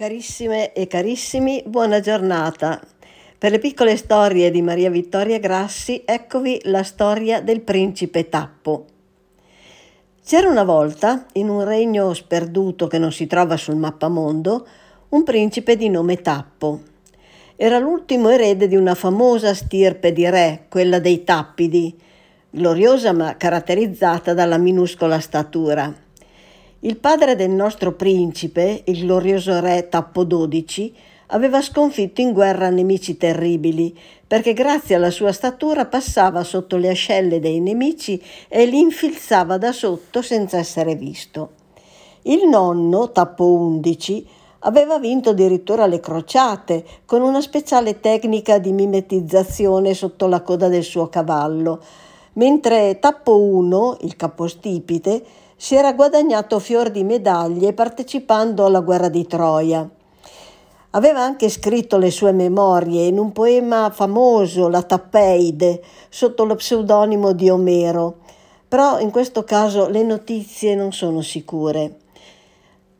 Carissime e carissimi, buona giornata. Per le piccole storie di Maria Vittoria Grassi, eccovi la storia del principe Tappo. C'era una volta, in un regno sperduto che non si trova sul mappamondo, un principe di nome Tappo. Era l'ultimo erede di una famosa stirpe di re, quella dei Tappidi, gloriosa ma caratterizzata dalla minuscola statura. Il padre del nostro principe, il glorioso re Tappo XII, aveva sconfitto in guerra nemici terribili, perché grazie alla sua statura passava sotto le ascelle dei nemici e li infilzava da sotto senza essere visto. Il nonno, Tappo XI, aveva vinto addirittura le crociate con una speciale tecnica di mimetizzazione sotto la coda del suo cavallo, mentre Tappo I, il capostipite, si era guadagnato fior di medaglie partecipando alla guerra di Troia. Aveva anche scritto le sue memorie in un poema famoso, La Tappeide, sotto lo pseudonimo di Omero, però in questo caso le notizie non sono sicure.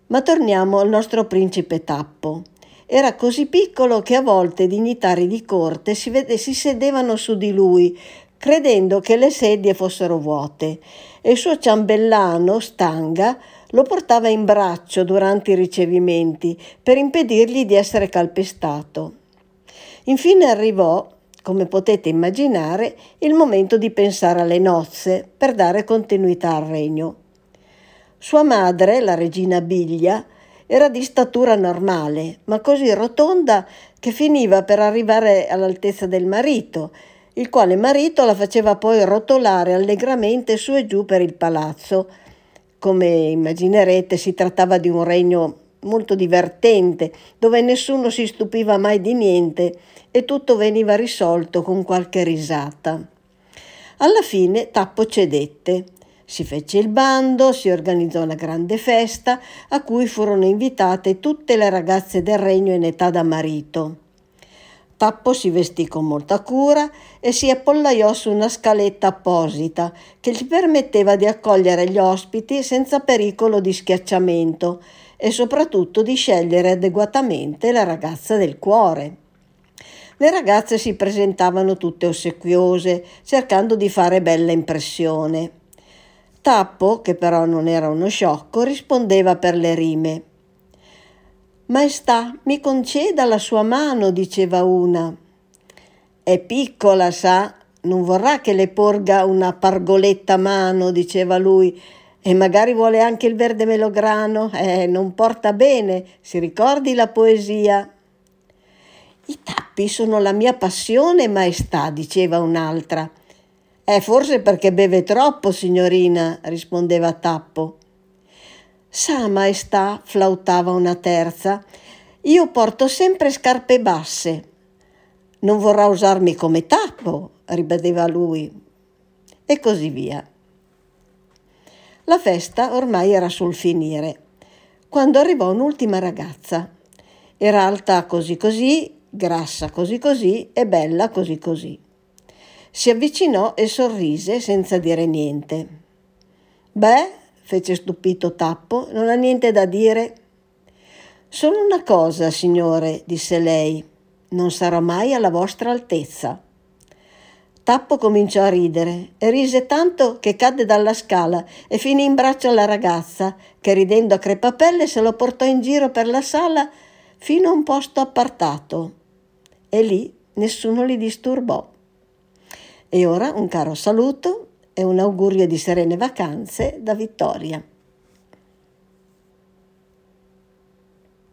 Ma torniamo al nostro principe Tappo. Era così piccolo che a volte i dignitari di corte si, vede, si sedevano su di lui, credendo che le sedie fossero vuote e il suo ciambellano, Stanga, lo portava in braccio durante i ricevimenti per impedirgli di essere calpestato. Infine arrivò, come potete immaginare, il momento di pensare alle nozze per dare continuità al regno. Sua madre, la regina Biglia, era di statura normale, ma così rotonda che finiva per arrivare all'altezza del marito il quale marito la faceva poi rotolare allegramente su e giù per il palazzo. Come immaginerete si trattava di un regno molto divertente, dove nessuno si stupiva mai di niente e tutto veniva risolto con qualche risata. Alla fine Tappo cedette. Si fece il bando, si organizzò una grande festa a cui furono invitate tutte le ragazze del regno in età da marito. Tappo si vestì con molta cura e si appollaiò su una scaletta apposita che gli permetteva di accogliere gli ospiti senza pericolo di schiacciamento e soprattutto di scegliere adeguatamente la ragazza del cuore. Le ragazze si presentavano tutte ossequiose, cercando di fare bella impressione. Tappo, che però non era uno sciocco, rispondeva per le rime. Maestà, mi conceda la sua mano, diceva una. È piccola, sa, non vorrà che le porga una pargoletta mano, diceva lui, e magari vuole anche il verde melograno. Eh, non porta bene, si ricordi la poesia. I tappi sono la mia passione, maestà, diceva un'altra. È forse perché beve troppo, signorina, rispondeva Tappo. Sa, maestà, flautava una terza, io porto sempre scarpe basse. Non vorrà usarmi come tappo, ribadeva lui. E così via. La festa ormai era sul finire, quando arrivò un'ultima ragazza. Era alta così così, grassa così così e bella così così. Si avvicinò e sorrise senza dire niente. Beh, fece stupito Tappo, non ha niente da dire. Solo una cosa, signore, disse lei, non sarò mai alla vostra altezza. Tappo cominciò a ridere e rise tanto che cadde dalla scala e finì in braccio alla ragazza, che ridendo a crepapelle se lo portò in giro per la sala fino a un posto appartato. E lì nessuno li disturbò. E ora un caro saluto e un augurio di serene vacanze da Vittoria.